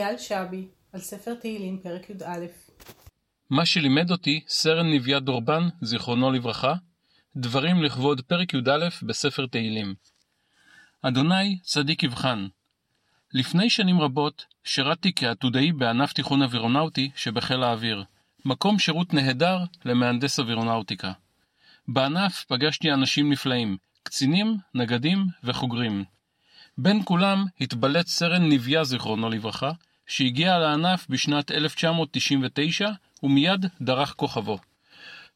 אייל שבי, על ספר תהילים, פרק י"א. מה שלימד אותי סרן נביה דורבן, זיכרונו לברכה, דברים לכבוד פרק י"א בספר תהילים. אדוני צדיק יבחן. לפני שנים רבות שירתתי כעתודאי בענף תיכון אווירונאוטי שבחיל האוויר, מקום שירות נהדר למהנדס אווירונאוטיקה. בענף פגשתי אנשים נפלאים, קצינים, נגדים וחוגרים. בין כולם התבלט סרן נביה זיכרונו לברכה, שהגיע לענף בשנת 1999 ומיד דרך כוכבו.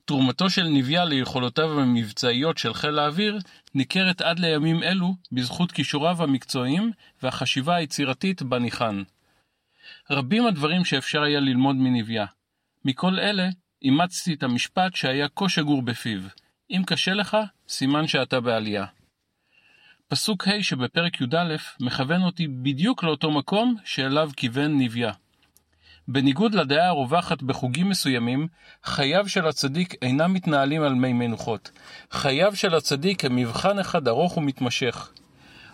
תרומתו של נביה ליכולותיו המבצעיות של חיל האוויר ניכרת עד לימים אלו בזכות כישוריו המקצועיים והחשיבה היצירתית בה ניחן. רבים הדברים שאפשר היה ללמוד מנביה. מכל אלה אימצתי את המשפט שהיה כה שגור בפיו: אם קשה לך, סימן שאתה בעלייה. פסוק ה' שבפרק י"א מכוון אותי בדיוק לאותו מקום שאליו כיוון נביה. בניגוד לדעה הרווחת בחוגים מסוימים, חייו של הצדיק אינם מתנהלים על מי מנוחות. חייו של הצדיק הם מבחן אחד ארוך ומתמשך.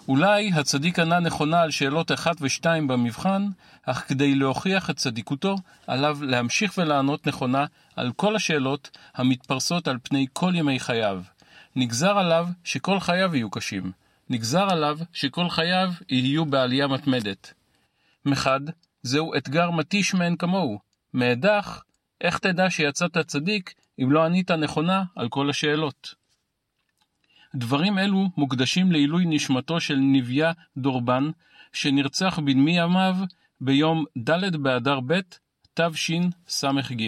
אולי הצדיק ענה נכונה על שאלות 1 ו-2 במבחן, אך כדי להוכיח את צדיקותו, עליו להמשיך ולענות נכונה על כל השאלות המתפרסות על פני כל ימי חייו. נגזר עליו שכל חייו יהיו קשים. נגזר עליו שכל חייו יהיו בעלייה מתמדת. מחד, זהו אתגר מתיש מאין כמוהו. מאידך, איך תדע שיצאת צדיק אם לא ענית נכונה על כל השאלות? דברים אלו מוקדשים לעילוי נשמתו של נביה דורבן, שנרצח בנמי ימיו ביום ד' באדר ב' תשס"ג.